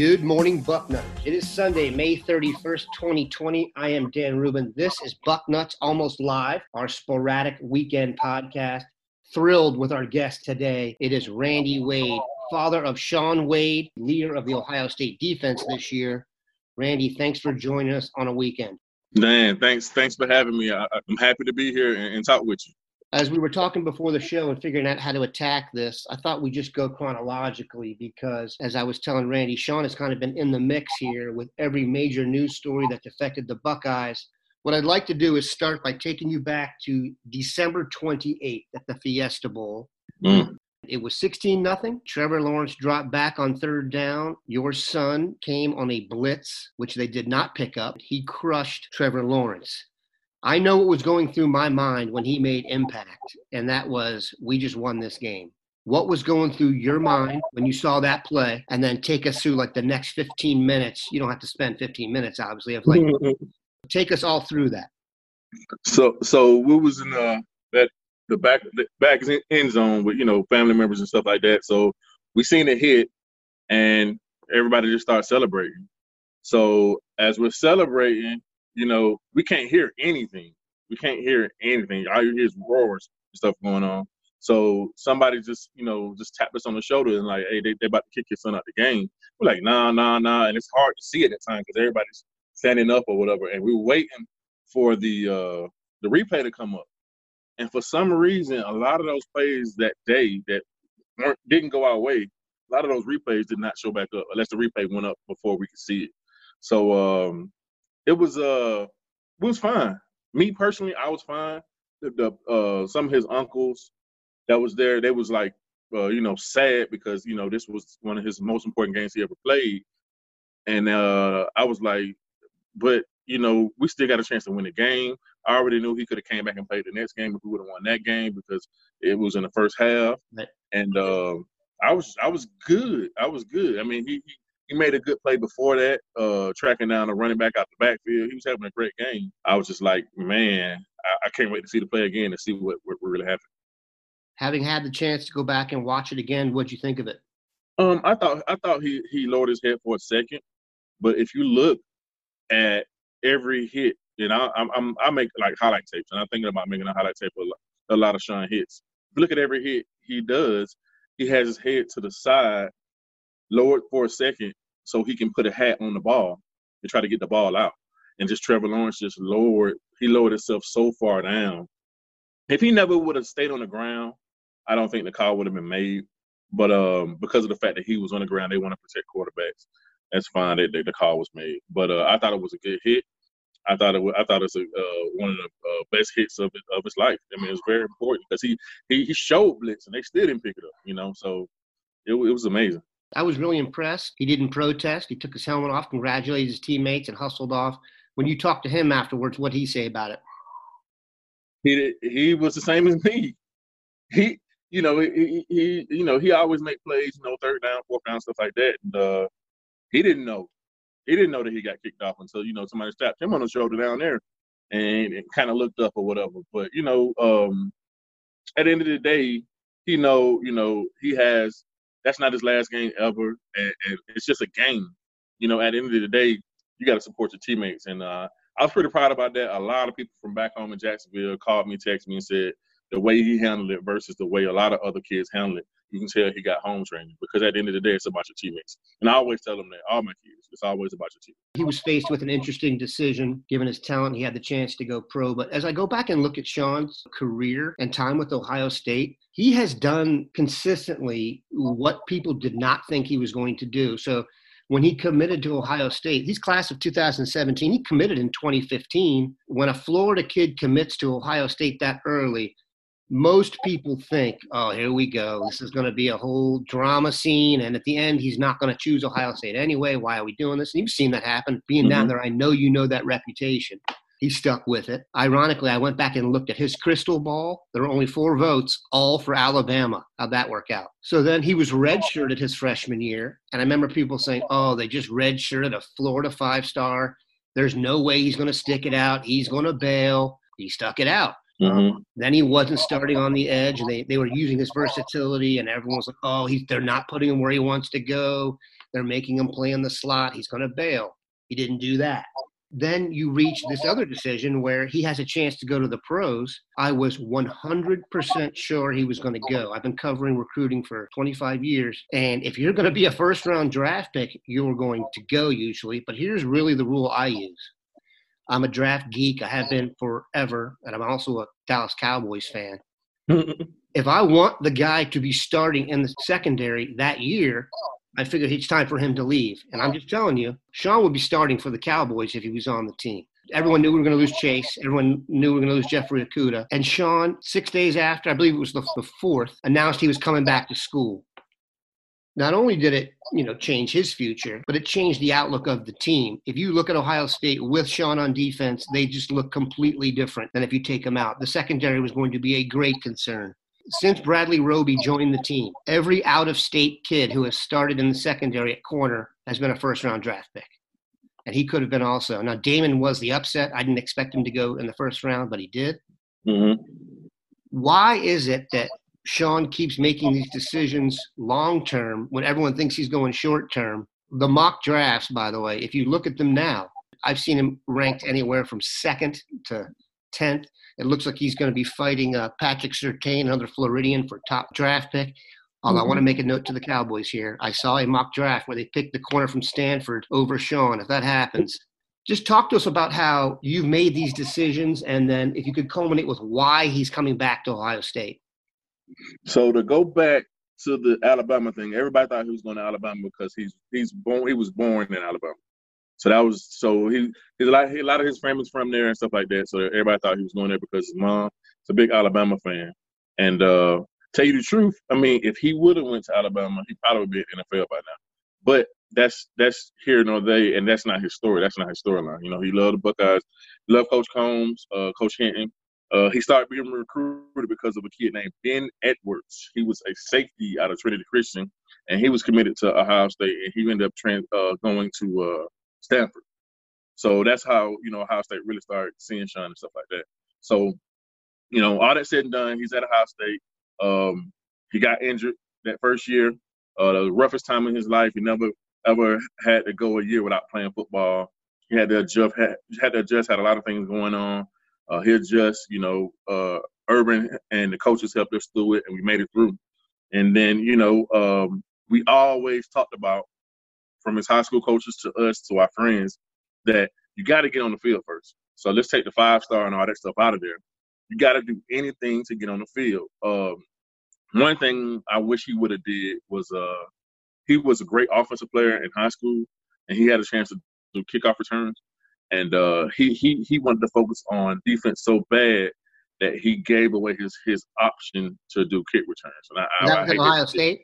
Good morning, Bucknuts. It is Sunday, May 31st, 2020. I am Dan Rubin. This is Bucknuts Almost Live, our sporadic weekend podcast. Thrilled with our guest today. It is Randy Wade, father of Shaun Wade, leader of the Ohio State defense this year. Randy, thanks for joining us on a weekend. Dan, thanks. Thanks for having me. I, am happy to be here and, and talk with you as we were talking before the show and figuring out how to attack this, I thought we'd just go chronologically because, as I was telling Randy, Shaun has kind of been in the mix here with every major news story that's affected the Buckeyes. What I'd like to do is start by taking you back to December 28th at the Fiesta Bowl. Mm. It was 16 nothing. Trevor Lawrence dropped back on third down. Your son came on a blitz, which they did not pick up. He crushed Trevor Lawrence. I know what was going through my mind when he made impact, and that was we just won this game. What was going through your mind when you saw that play? And then take us through like the next 15 minutes. You don't have to spend 15 minutes, obviously. Of like, mm-hmm. take us all through that. So, so we was in the that the back the back end zone with you know family members and stuff like that. So we seen it hit, and everybody just started celebrating. So as we're celebrating, you know, we can't hear anything. We can't hear anything. All you hear is roars and stuff going on. So somebody just, you know, just tapped us on the shoulder and like, hey, they they about to kick your son out the game. We're like, nah, nah, nah, and it's hard to see at that time because everybody's standing up or whatever, and we were waiting for the uh the replay to come up. And for some reason, a lot of those plays that day that weren't didn't go our way, a lot of those replays did not show back up unless the replay went up before we could see it. So um it was uh it was fine. Me personally, I was fine. The, the uh some of his uncles that was there, they was like uh, you know, sad because, you know, this was one of his most important games he ever played. And uh I was like, but you know, we still got a chance to win the game. I already knew he could have came back and played the next game if we would have won that game because it was in the first half. And uh, I was I was good. I was good. I mean, he, he he made a good play before that, uh, tracking down a running back out the backfield. He was having a great game. I was just like, man, I, I can't wait to see the play again and see what, what really happened. Having had the chance to go back and watch it again, what'd you think of it? Um, I thought I thought he he lowered his head for a second, but if you look at every hit, and I I'm, i make like highlight tapes, and I'm thinking about making a highlight tape of a lot of Shaun hits. If you look at every hit he does, he has his head to the side, lowered for a second, so he can put a hat on the ball and try to get the ball out. And just Trevor Lawrence just lowered, he lowered himself so far down. If he never would have stayed on the ground, I don't think the call would have been made. But um, because of the fact that he was on the ground, they want to protect quarterbacks. That's fine. That, the call was made. But uh, I thought it was a good hit. I thought it was, I thought it's a, uh, one of the uh, best hits of his, of his life. I mean, it's very important because he, he he showed blitz and they still didn't pick it up. You know, so it, it was amazing. I was really impressed. He didn't protest. He took his helmet off, congratulated his teammates, and hustled off. When you talked to him afterwards, what he say about it? He he was the same as me. He you know he, he you know he always make plays, you know, third down, fourth down, stuff like that. And uh, he didn't know. He didn't know that he got kicked off until you know somebody tapped him on the shoulder down there, and, and kind of looked up or whatever. But you know, um, at the end of the day, he know, you know, he has that's not his last game ever, and, and it's just a game. You know, at the end of the day, you got to support your teammates, and uh, I was pretty proud about that. A lot of people from back home in Jacksonville called me, texted me, and said the way he handled it versus the way a lot of other kids handle it, you can tell he got home training because at the end of the day, it's about your teammates. And I always tell them that all my kids, it's always about your teammates. He was faced with an interesting decision given his talent. He had the chance to go pro. But as I go back and look at Shaun's career and time with Ohio State, he has done consistently what people did not think he was going to do. So when he committed to Ohio State, he's class of 2017. He committed in 2015. When a Florida kid commits to Ohio State that early, most people think, oh, here we go. This is going to be a whole drama scene. And at the end, he's not going to choose Ohio State anyway. Why are we doing this? And you've seen that happen. Being mm-hmm. down there, I know you know that reputation. He stuck with it. Ironically, I went back and looked at his crystal ball. There were only four votes, all for Alabama. How'd that work out? So then he was redshirted his freshman year. And I remember people saying, oh, they just redshirted a Florida five star. There's no way he's going to stick it out. He's going to bail. He stuck it out. Mm-hmm. Um, then he wasn't starting on the edge, and they, they were using his versatility, and everyone was like, oh, he's, they're not putting him where he wants to go. They're making him play in the slot. He's going to bail. He didn't do that. Then you reach this other decision where he has a chance to go to the pros. I was 100% sure he was going to go. I've been covering recruiting for 25 years. And if you're going to be a first round draft pick, you're going to go usually. But here's really the rule I use I'm a draft geek. I have been forever, and I'm also a Dallas Cowboys fan. if I want the guy to be starting in the secondary that year, I figured it's time for him to leave. And I'm just telling you, Shaun would be starting for the Cowboys if he was on the team. Everyone knew we were going to lose Chase. Everyone knew we were going to lose Jeffrey Okudah. And Shaun, six days after, I believe it was the, the fourth, announced he was coming back to school not only did it, you know, change his future, but it changed the outlook of the team. If you look at Ohio State with Shaun on defense, they just look completely different than if you take him out. The secondary was going to be a great concern. Since Bradley Roby joined the team, every out of state kid who has started in the secondary at corner has been a first round draft pick. And he could have been also. Now, Damon was the upset. I didn't expect him to go in the first round, but he did. Mm-hmm. Why is it that Shaun keeps making these decisions long term when everyone thinks he's going short term. The mock drafts, by the way, if you look at them now, I've seen him ranked anywhere from second to 10th. It looks like he's going to be fighting uh, Patrick Surtain, another Floridian, for top draft pick. Although mm-hmm. I want to make a note to the Cowboys here. I saw a mock draft where they picked the corner from Stanford over Shaun. If that happens, just talk to us about how you've made these decisions and then if you could culminate with why he's coming back to Ohio State. So to go back to the Alabama thing, everybody thought he was going to Alabama because he's he's born he was born in Alabama. So that was so he he's a lot he, a lot of his family's from there and stuff like that. So everybody thought he was going there because his mom is a big Alabama fan. And uh tell you the truth, I mean, if he would have went to Alabama, he probably would be in NFL by now. But that's that's here nor there, and that's not his story. That's not his storyline. You know, he loved the Buckeyes, loved Coach Coombs, uh, Coach Hinton. Uh, he started being recruited because of a kid named Ben Edwards. He was a safety out of Trinity Christian, and he was committed to Ohio State, and he ended up trans, uh, going to uh, Stanford. So that's how you know Ohio State really started seeing Shaun and stuff like that. So, you know, all that said and done, he's at Ohio State. Um, he got injured that first year, uh, the roughest time in his life. He never ever had to go a year without playing football. He had to adjust, had, had to adjust, had a lot of things going on. Uh, he just, you know, uh, Urban and the coaches helped us through it, and we made it through. And then, you know, um, we always talked about, from his high school coaches to us to our friends, that you got to get on the field first. So let's take the five star and all that stuff out of there. You got to do anything to get on the field. Um, one thing I wish he would have did was uh, he was a great offensive player in high school, and he had a chance to do kickoff returns and uh, he he he wanted to focus on defense so bad that he gave away his his option to do kick returns. And I, that I, was I, Ohio State.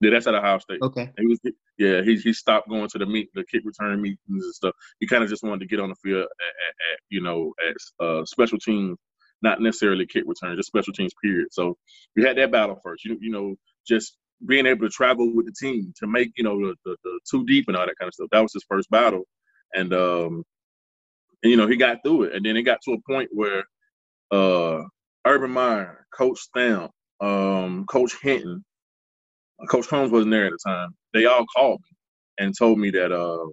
Yeah, that's at Ohio State. Okay. He was yeah he he stopped going to the meet the kick return meetings and stuff. He kind of just wanted to get on the field at, at, at you know at uh, special teams, not necessarily kick return, just special teams. Period. So we had that battle first. You you know just being able to travel with the team to make you know the, the, the two deep and all that kind of stuff. That was his first battle, and um, and you know he got through it, and then it got to a point where uh Urban Meyer, Coach Stamp, um, Coach Hinton, Coach Coombs wasn't there at the time. They all called me and told me that uh,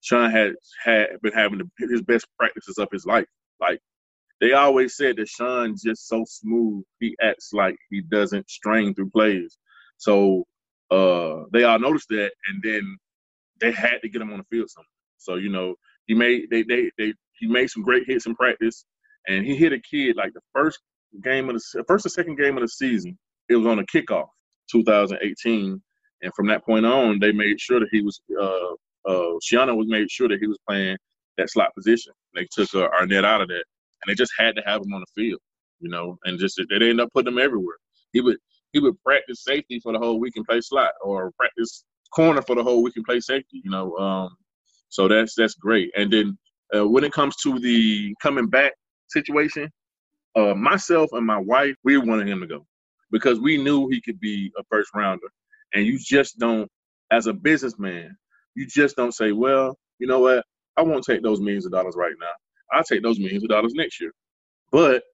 Shaun had had been having the, his best practices of his life. Like they always said that Shaun's just so smooth. He acts like he doesn't strain through plays. So uh, they all noticed that, and then they had to get him on the field somewhere. So you know, he made they they they he made some great hits in practice, and he hit a kid like the first game of the first or second game of the season. It was on a kickoff, 2018, and from that point on, they made sure that he was uh uh Schiano was made sure that he was playing that slot position. They took uh, Arnette out of that, and they just had to have him on the field, you know, and just they ended up putting him everywhere. He would he would practice safety for the whole week and play slot, or practice corner for the whole week and play safety. You know, um, so that's that's great. And then uh, when it comes to the coming back situation, uh, myself and my wife, we wanted him to go because we knew he could be a first rounder. And you just don't, as a businessman, you just don't say, well, you know what? I won't take those millions of dollars right now. I'll take those millions of dollars next year. But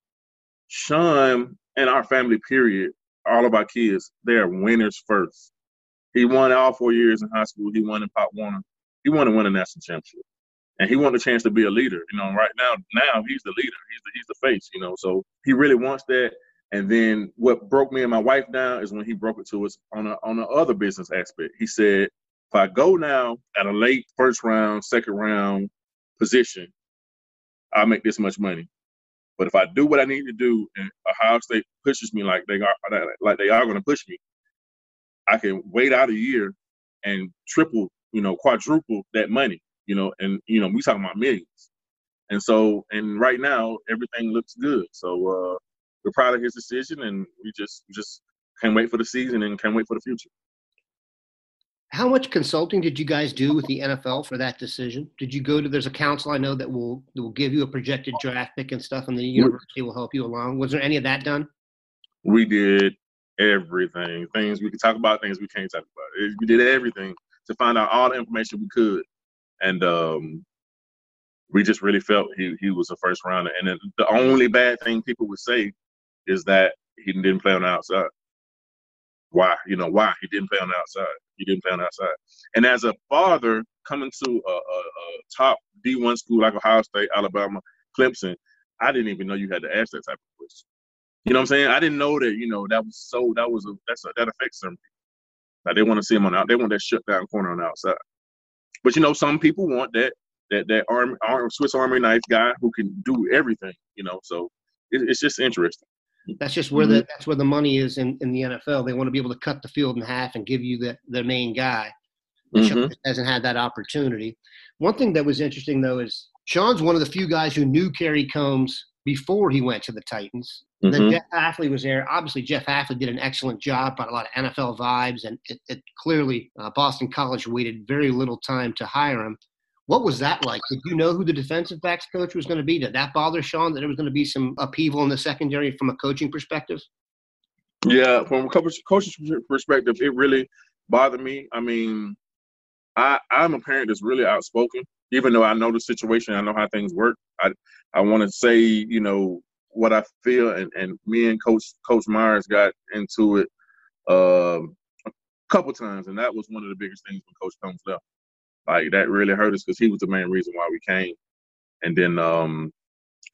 Shaun and our family, period, all of our kids, they're winners first. He won all four years in high school. He won in Pop Warner. He wanted to win a national championship, and he wanted a chance to be a leader. You know, right now, now he's the leader. He's the he's the face. You know, so he really wants that. And then what broke me and my wife down is when he broke it to us on a on the other business aspect. He said, if I go now at a late first round, second round position, I'll make this much money. But if I do what I need to do, and Ohio State pushes me like they are like they are going to push me, I can wait out a year and triple, you know, quadruple that money, you know, and you know we talking about millions. And so, and right now everything looks good. So uh, we're proud of his decision, and we just just can't wait for the season and can't wait for the future. How much consulting did you guys do with the NFL for that decision? Did you go to? There's a council I know that will that will give you a projected draft pick and stuff, and the university will help you along. Was there any of that done? We did everything. Things we could talk about, things we can't talk about. We did everything to find out all the information we could, and um, we just really felt he he was a first rounder. And the only bad thing people would say is that he didn't play on the outside. Why? You know why he didn't play on the outside? He didn't play on the outside. And as a father coming to a, a, a top D1 school like Ohio State, Alabama, Clemson, I didn't even know you had to ask that type of question. You know what I'm saying? I didn't know that. You know that was so. That was a that's a, that affects some people. They want to see him on out. They want that shut down corner on the outside. But you know, some people want that that that arm, arm Swiss Army knife guy who can do everything. You know, so it, it's just interesting. That's just where mm-hmm. the that's where the money is in, in the NFL. They want to be able to cut the field in half and give you the the main guy. Mm-hmm. hasn't had that opportunity. One thing that was interesting though is Shaun's one of the few guys who knew Kerry Coombs before he went to the Titans. Mm-hmm. Then Jeff Hafley was there. Obviously, Jeff Hafley did an excellent job, brought a lot of NFL vibes, and it, it clearly uh, Boston College waited very little time to hire him. What was that like? Did you know who the defensive backs coach was going to be? Did that bother Shaun that there was going to be some upheaval in the secondary from a coaching perspective? Yeah, from a coach's perspective, it really bothered me. I mean, I I'm a parent that's really outspoken, even though I know the situation, I know how things work. I I want to say, you know, what I feel, and and me and Coach Coach Myers got into it um, a couple times, and that was one of the biggest things when Coach Coombs left. Like that really hurt us because he was the main reason why we came. And then um,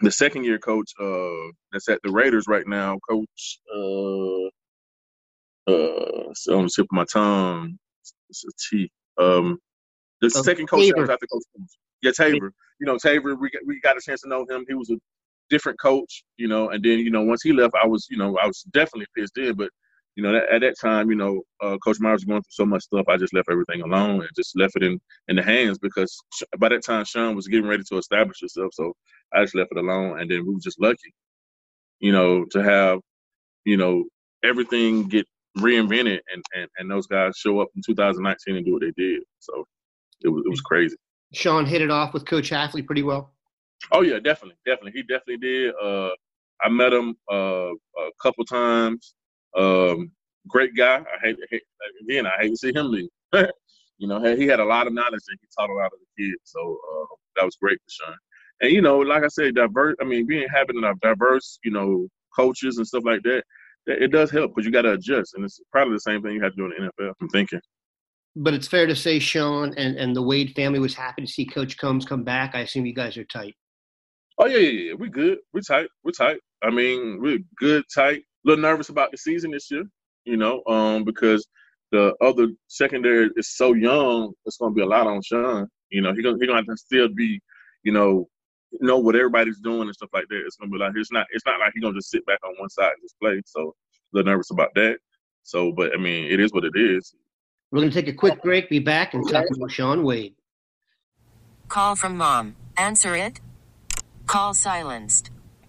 the second year coach uh, that's at the Raiders right now, Coach uh, uh, so on the tip of my tongue, it's a T. Um, the oh, second coach Taver. after Coach Yeah, Taver. You know, Taver, we got, we got a chance to know him. He was a different coach, you know, and then, you know, once he left, I was, you know, I was definitely pissed in, but you know, that, at that time, you know, uh, Coach Myers was going through so much stuff. I just left everything alone and just left it in in the hands because by that time Shaun was getting ready to establish himself. So I just left it alone, and then we were just lucky, you know, to have, you know, everything get reinvented and and, and those guys show up in 2019 and do what they did. So it was it was crazy. Shaun hit it off with Coach Hafley pretty well. Oh yeah, definitely, definitely. He definitely did. Uh, I met him uh, a couple times. Um, great guy. I hate, hate again. I hate to see him leave. you know, he had a lot of knowledge and he taught a lot of the kids. So uh, that was great for Shaun. And you know, like I said, diverse. I mean, being having a diverse, you know, coaches and stuff like that, it does help because you got to adjust, and it's probably the same thing you have to do in the NFL. I'm thinking. But it's fair to say, Shaun and, and the Wade family was happy to see Coach Coombs come back. I assume you guys are tight. Oh yeah, yeah, yeah. We're good. We're tight. We're tight. I mean, we're good, tight. A little nervous about the season this year, you know, um, because the other secondary is so young. It's going to be a lot on Shaun. You know, he's gonna he gonna have to still be, you know, know what everybody's doing and stuff like that. It's gonna be like it's not it's not like he's gonna just sit back on one side and just play. So a little nervous about that. So, but I mean, it is what it is. We're gonna take a quick break. Be back and talk about Shaun Wade. Call from mom. Answer it. Call silenced.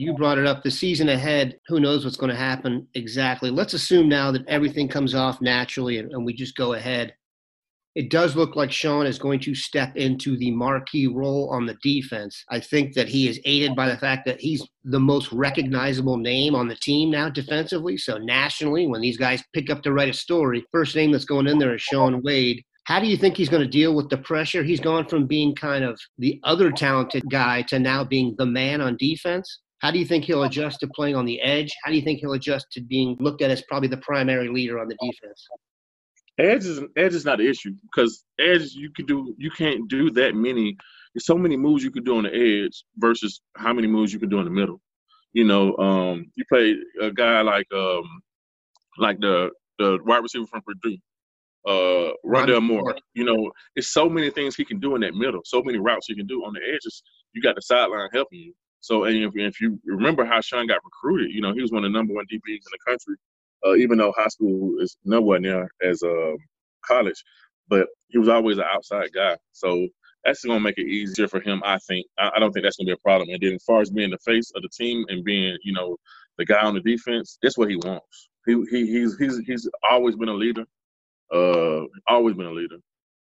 You brought it up. The season ahead, who knows what's going to happen exactly. Let's assume now that everything comes off naturally and, and we just go ahead it does look like Shaun is going to step into the marquee role on the defense. I think that he is aided by the fact that he's the most recognizable name on the team now defensively. So nationally, when these guys pick up to write a story, first name that's going in there is shaun Wade. How do you think he's going to deal with the pressure? He's gone from being kind of the other talented guy to now being the man on defense. How do you think he'll adjust to playing on the edge? How do you think he'll adjust to being looked at as probably the primary leader on the defense? Edge is edge is not an issue because edge you can do you can't do that many. There's so many moves you can do on the edge versus how many moves you can do in the middle. You know, um, you play a guy like um, like the the wide receiver from Purdue, uh, Rondale Moore. You know, it's so many things he can do in that middle. So many routes he can do on the edges. You got the sideline helping you. So, and if, if you remember how Shaun got recruited, you know, he was one of the number one DBs in the country uh, even though high school is nowhere near as uh, college, but he was always an outside guy. So that's going to make it easier for him, I think. I, I don't think that's going to be a problem. And then as far as being the face of the team and being, you know, the guy on the defense, that's what he wants. He, he he's he's he's always been a leader. Uh, always been a leader.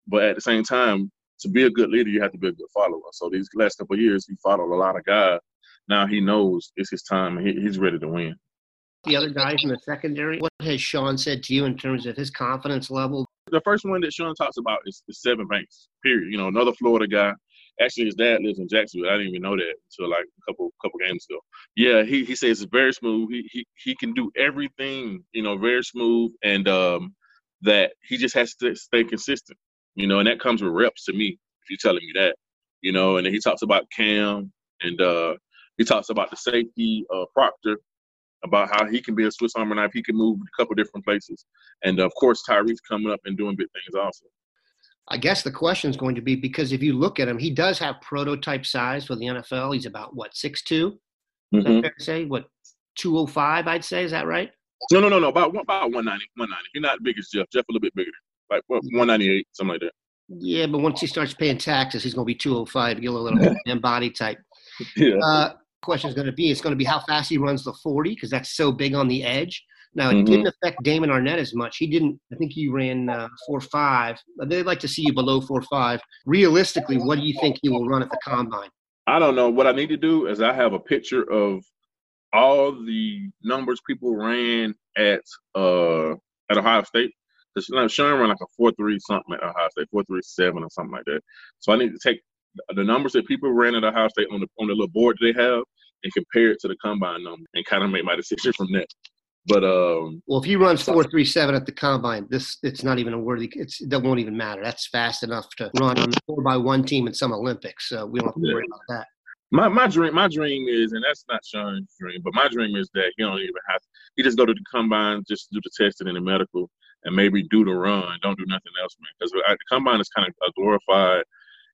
But at the same time, to be a good leader, you have to be a good follower. So these last couple years, he followed a lot of guys. Now he knows it's his time. He, he's ready to win the other guys in the secondary? What has Shaun said to you in terms of his confidence level? The first one that Shaun talks about is, is Sevyn Banks, period. You know, another Florida guy. Actually, his dad lives in Jacksonville. I didn't even know that until like a couple couple games ago. Yeah, he, he says it's very smooth. He, he he can do everything, you know, very smooth, and um, that he just has to stay consistent. You know, and that comes with reps to me. If you're telling me that, you know, and then he talks about Cam, and uh, he talks about the safety, uh, Proctor, about how he can be a Swiss Army knife. He can move a couple different places, and of course Tyree's coming up and doing big things also. I guess the question is going to be because if you look at him, he does have prototype size for the NFL. He's about what six two. Is mm-hmm. that fair to say? What two oh five? I'd say is that right? No, no, no, no. About about 190, 190. He's not big as Jeff. Jeff a little bit bigger, like 198, something like that. Yeah, but once he starts paying taxes, he's going to be 205. Get a little body type. Yeah. Uh, question is going to be it's going to be how fast he runs the 40 because that's so big on the edge. Now it mm-hmm. didn't affect Damon Arnette as much. He didn't. I think he ran uh, four five. They'd like to see you below four five. Realistically, what do you think he will run at the combine? I don't know. What I need to do is I have a picture of all the numbers people ran at uh at Ohio State. You Shaun ran like a four three something at Ohio State, four three seven or something like that. So I need to take the numbers that people ran at Ohio State on the on the little board they have and compare it to the combine number and kind of make my decision from that. But um, well, if he runs four three seven at the combine, this it's not even a worthy. It's that won't even matter. That's fast enough to run on the four by one team in some Olympics. So we don't have to yeah. worry about that. My my dream my dream is, and that's not Shaun's dream, but my dream is that he don't even have. He just go to the combine, just do the testing and the medical, and maybe do the run. Don't do nothing else, man. Because the combine is kind of a glorified.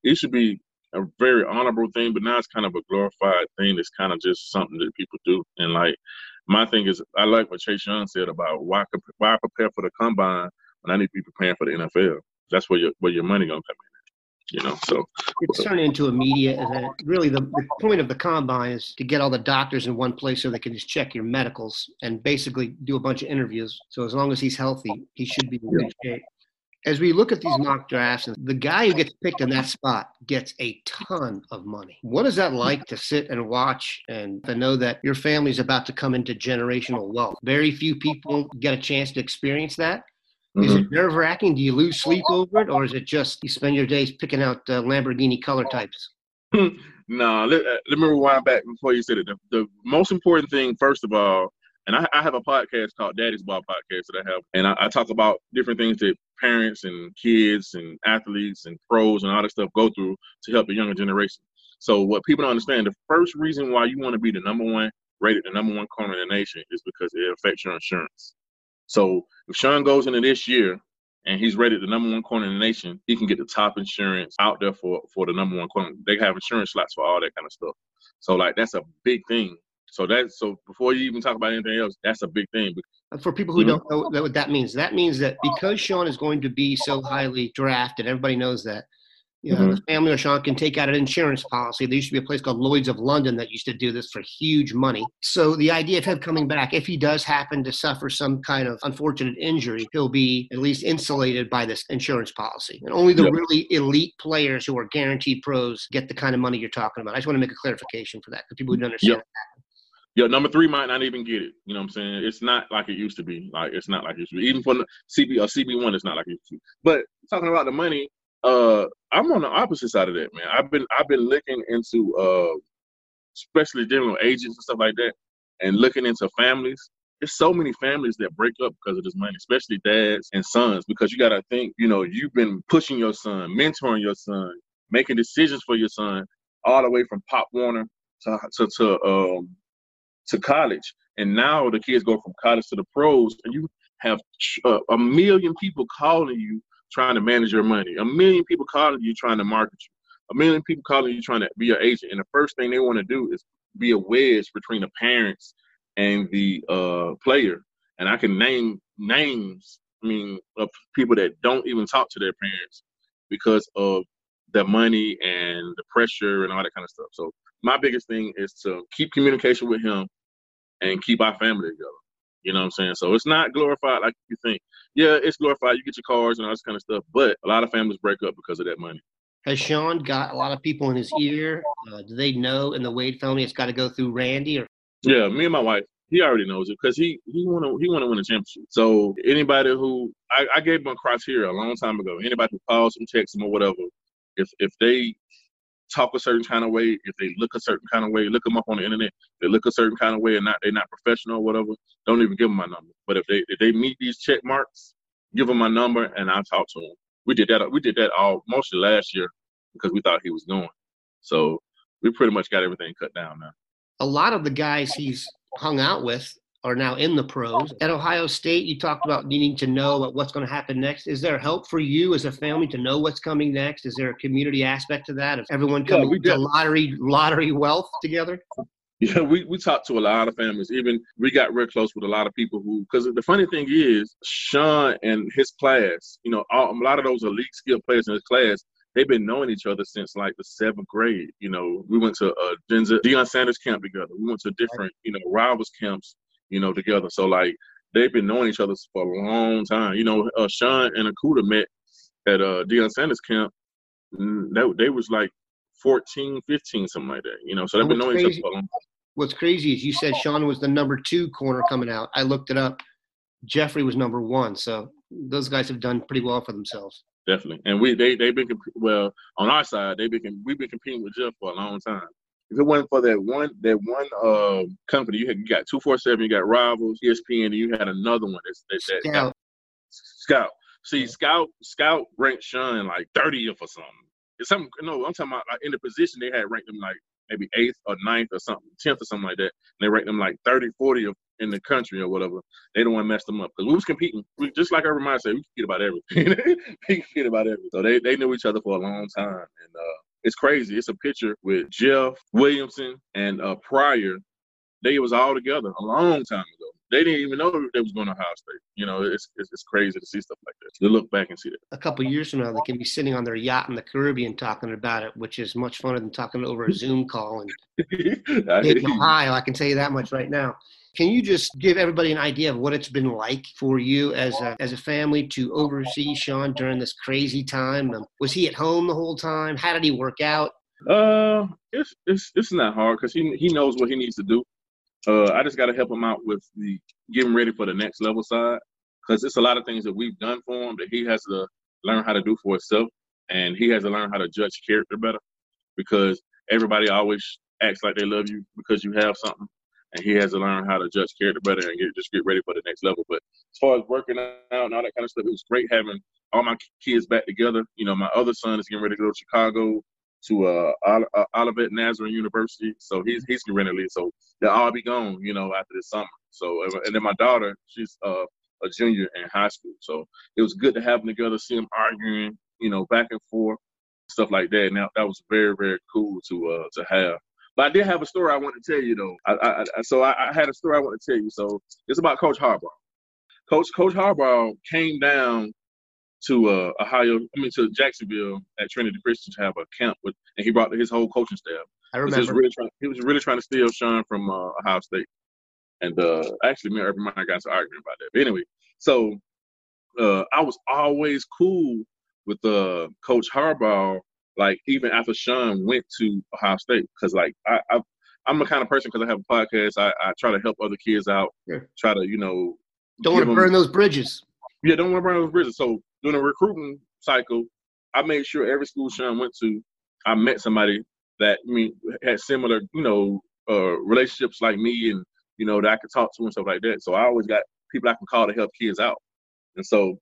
It should be a very honorable thing, but now it's kind of a glorified thing. It's kind of just something that people do. And like my thing is, I like what Chase Young said about why why prepare for the combine when I need to be preparing for the NFL. That's where your where your money gonna come in. You know, so it's turned into a media event. Really, the, the point of the combine is to get all the doctors in one place so they can just check your medicals and basically do a bunch of interviews. So as long as he's healthy, he should be in good shape. As we look at these mock drafts, the guy who gets picked in that spot gets a ton of money. What is that like to sit and watch and to know that your family's about to come into generational wealth? Very few people get a chance to experience that. Is it nerve wracking? Do you lose sleep over it, or is it just you spend your days picking out uh, Lamborghini color types? no, let, uh, let me rewind back before you said it. The, the most important thing, first of all, and I, I, have a podcast called Daddy's Ball Podcast that I have, and I, I, talk about different things that parents and kids and athletes and pros and all that stuff go through to help the younger generation. So what people don't understand, the first reason why you want to be the number one rated, the number one corner in the nation, is because it affects your insurance. So if Shaun goes into this year and he's rated the number one corner in the nation, he can get the top insurance out there for for the number one corner. They have insurance slots for all that kind of stuff. So like that's a big thing. So that's so before you even talk about anything else, that's a big thing. For people who mm-hmm. don't know what that means, that means that because Shaun is going to be so highly drafted, everybody knows that you know, mm-hmm. the family or Shaun can take out an insurance policy. There used to be a place called Lloyd's of London that used to do this for huge money. So the idea of him coming back, if he does happen to suffer some kind of unfortunate injury, he'll be at least insulated by this insurance policy. And only the yep. really elite players who are guaranteed pros get the kind of money you're talking about. I just want to make a clarification for that because people who don't understand yep. that. Yeah, number three might not even get it. You know what I'm saying? It's not like it used to be. Like it's not like it used to be. Even for the CB or CB one, it's not like it used to be. But talking about the money, uh, I'm on the opposite side of that, man. I've been I've been looking into uh, especially dealing with agents and stuff like that, and looking into families. There's so many families that break up because of this money, especially dads and sons, because you got to think, you know, you've been pushing your son, mentoring your son, making decisions for your son, all the way from Pop Warner to to to um to college, and now the kids go from college to the pros, and you have uh, a million people calling you trying to manage your money. A million people calling you trying to market you. A million people calling you trying to be your agent. And the first thing they want to do is be a wedge between the parents and the uh, player. And I can name names, I mean, of people that don't even talk to their parents because of the money and the pressure and all that kind of stuff. So my biggest thing is to keep communication with him and keep our family together. You know what I'm saying? So it's not glorified like you think. Yeah, it's glorified. You get your cars and all this kind of stuff, but a lot of families break up because of that money. Has Shaun got a lot of people in his ear? Uh, do they know in the Wade family it's got to go through Randy? Or yeah, me and my wife. He already knows it because he he want to he want to win a championship. So anybody who I, I gave him a criteria a long time ago. Anybody who calls him, texts him, or whatever, if if they talk a certain kind of way, if they look a certain kind of way, look them up on the internet. They look a certain kind of way and not they're not professional or whatever. Don't even give them my number. But if they if they meet these check marks, give them my number and I'll talk to them. We did that. We did that all mostly last year because we thought he was going. So we pretty much got everything cut down now. A lot of the guys he's hung out with are now in the pros. At Ohio State, you talked about needing to know what's going to happen next. Is there help for you as a family to know what's coming next? Is there a community aspect to that? Of everyone coming yeah, to lottery lottery wealth together? Yeah, we, we talked to a lot of families. Even we got real close with a lot of people who, because the funny thing is, Shaun and his class, you know, all, a lot of those elite skill players in his class, they've been knowing each other since like the seventh grade. You know, we went to uh, Denzel, Deion Sanders camp together. We went to different, you know, rivals camps you know, together. So like they've been knowing each other for a long time. You know, uh, Shaun and Okudah met at uh, Deion Sanders camp. Mm, they, they was like 14, 15, something like that. You know, so they've been knowing crazy, each other for a long time. What's crazy is you said Shaun was the number two corner coming out. I looked it up. Jeffrey was number one. So those guys have done pretty well for themselves. Definitely, and we they they've been well on our side. They've been we've been competing with Jeff for a long time if it wasn't for that one that one uh, company, you had you got two four seven, you got Rivals, ESPN, and you had another one that's that, that Scout. Scout. See, Scout Scout ranked Shaun like 30th or something. It's something no, I'm talking about like in the position they had ranked them like maybe eighth or ninth or something, tenth or something like that. And they ranked them like 30, 40 in the country or whatever. They don't want to mess them up because we was competing. We, just like I remind say, we compete about everything. we compete about everything. So they, they knew each other for a long time, and uh, it's crazy. It's a picture with Jeff Williamson and uh, Pryor. They was all together a long time ago. they didn't even know they was going to Ohio State. You know, it's, it's, it's crazy to see stuff like that. To look back and see it. A couple years from now, they can be sitting on their yacht in the Caribbean talking about it, which is much funner than talking over a Zoom call and high. I can tell you that much right now. Can you just give everybody an idea of what it's been like for you as a as a family to oversee Shaun during this crazy time? Um, was he at home the whole time? How did he work out? Uh, it's it's it's not hard because he he knows what he needs to do. Uh, I just got to help him out with the getting ready for the next level side because it's a lot of things that we've done for him that he has to learn how to do for himself, and he has to learn how to judge character better because everybody always acts like they love you because you have something, and he has to learn how to judge character better and get, just get ready for the next level. But as far as working out and all that kind of stuff, it was great having all my kids back together. You know, my other son is getting ready to go to Chicago to uh, uh Olivet Nazarene University, so he's he's getting ready to leave. So they'll all be gone, you know, after this summer. So and then my daughter, she's uh, a junior in high school. So it was good to have them together, see them arguing, you know, back and forth, stuff like that. Now that was very very cool to uh to have. But I did have a story I want to tell you though. I, I, so I, I, had a story I want to tell you. So it's about Coach Harbaugh. Coach Coach Harbaugh came down to uh, Ohio, I mean to Jacksonville at Trinity Christian to have a camp with, and he brought his whole coaching staff. I remember. He was really trying, he was really trying to steal Shaun from uh, Ohio State, and uh, actually me and Urban Meyer got to arguing about that. But anyway, so uh, I was always cool with uh, Coach Harbaugh like even after Shaun went to Ohio State, because like I, I I'm the kind of person because I have a podcast. I, I try to help other kids out. Yeah. Try to you know. Don't want to burn those bridges. Yeah, don't want to burn those bridges. So during the recruiting cycle, I made sure every school Shaun went to, I met somebody that I mean had similar you know uh, relationships like me and you know that I could talk to and stuff like that. So I always got people I can call to help kids out. And so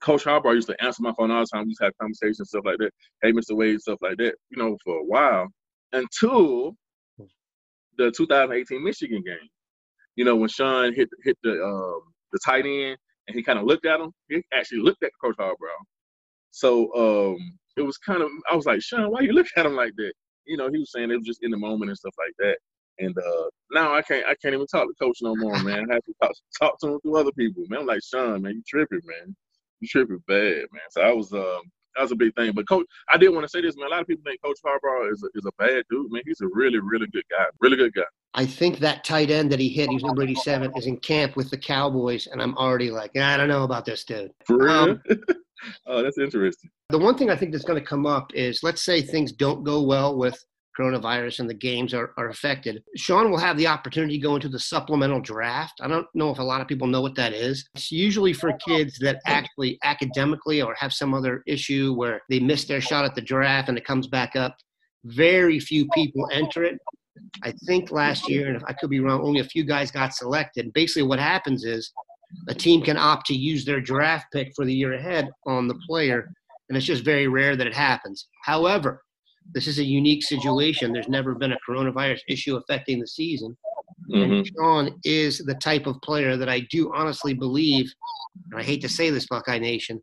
Coach Harbaugh used to answer my phone all the time. We used to have conversations, stuff like that. Hey, Mr. Wade, stuff like that. You know, for a while until the 2018 Michigan game. You know, when Shaun hit hit the um, the tight end and he kind of looked at him. He actually looked at Coach Harbaugh. So um, it was kind of I was like, Shaun, why you look at him like that? You know, he was saying it was just in the moment and stuff like that. And uh, now I can't I can't even talk to Coach no more, man. I have to talk, talk to him through other people, man. I'm like, Shaun, man, you tripping, man you tripping bad, man. So I was um that was a big thing. But coach, I did want to say this, man. A lot of people think Coach Harbaugh is a, is a bad dude, man. He's a really, really good guy. Really good guy. I think that tight end that he hit, he's number 87, is in camp with the Cowboys, and I'm already like, I don't know about this dude. For real? Um, oh, that's interesting. The one thing I think that's going to come up is, let's say things don't go well with coronavirus and the games are, are affected. Sean will have the opportunity to go into the supplemental draft. I don't know if a lot of people know what that is. It's usually for kids that actually academically or have some other issue where they miss their shot at the draft and it comes back up. Very few people enter it. I think last year, and if I could be wrong, only a few guys got selected. Basically, what happens is a team can opt to use their draft pick for the year ahead on the player, and it's just very rare that it happens. However, this is a unique situation. There's never been a coronavirus issue affecting the season. Mm-hmm. And Shaun is the type of player that I do honestly believe, and I hate to say this, Buckeye Nation,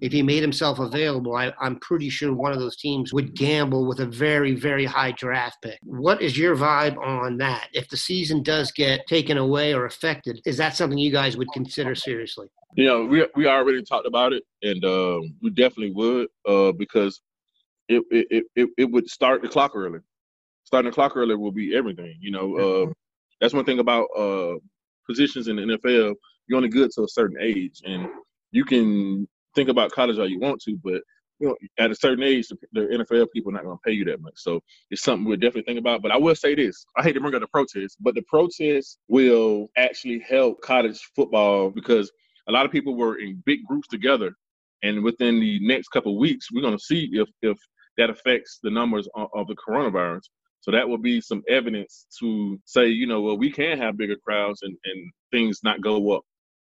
if he made himself available, I, am pretty sure one of those teams would gamble with a very, very high draft pick. What is your vibe on that? If the season does get taken away or affected, is that something you guys would consider seriously? You know, we, we already talked about it, and uh, we definitely would uh, because it, it, it, it would start the clock early. Starting the clock early will be everything. You know, uh, that's one thing about uh, positions in the NFL. You're only good to a certain age, and you can think about college all you want to, but you know, at a certain age, the NFL people are not going to pay you that much. So it's something we'll definitely think about. But I will say this: I hate to bring up the protests, but the protests will actually help college football because a lot of people were in big groups together, and within the next couple of weeks, we're going to see if if that affects the numbers of, the coronavirus. So that will be some evidence to say, you know, well, we can have bigger crowds and, and things not go up.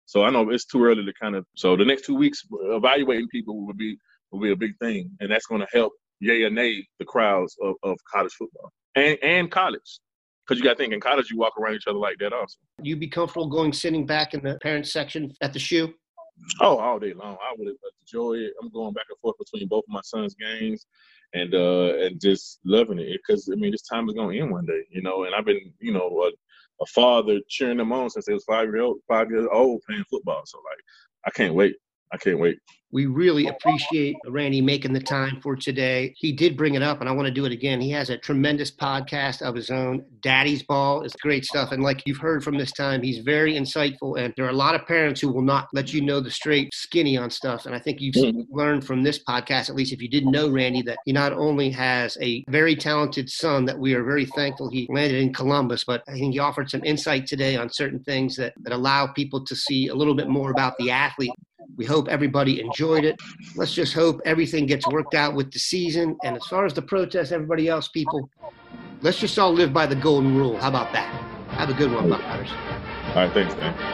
So I know it's too early to kind of. So the next two weeks, evaluating people will be will be a big thing, and that's going to help yay or nay the crowds of, of college football and and college. Because you got to think in college, you walk around each other like that also. You'd be comfortable going sitting back in the parents section at the shoe? Oh, all day long. I would enjoy it. I'm going back and forth between both of my son's games and uh and just loving it because I mean this time is gonna end one day, you know. And I've been, you know, uh, a father cheering them on since they was five year old, five years old playing football. So like, I can't wait. I can't wait. We really appreciate Randy making the time for today. He did bring it up, and I want to do it again. He has a tremendous podcast of his own. Daddy's Ball is great stuff. And like you've heard from this time, he's very insightful. And there are a lot of parents who will not let you know the straight skinny on stuff. And I think you've mm-hmm. learned from this podcast, at least if you didn't know Randy, that he not only has a very talented son that we are very thankful he landed in Columbus, but I think he offered some insight today on certain things that, that allow people to see a little bit more about the athlete we hope everybody enjoyed it. Let's just hope everything gets worked out with the season. And as far as the protest, everybody else, people, let's just all live by the golden rule. How about that? Have a good one, Buckeyes. All right, thanks, man.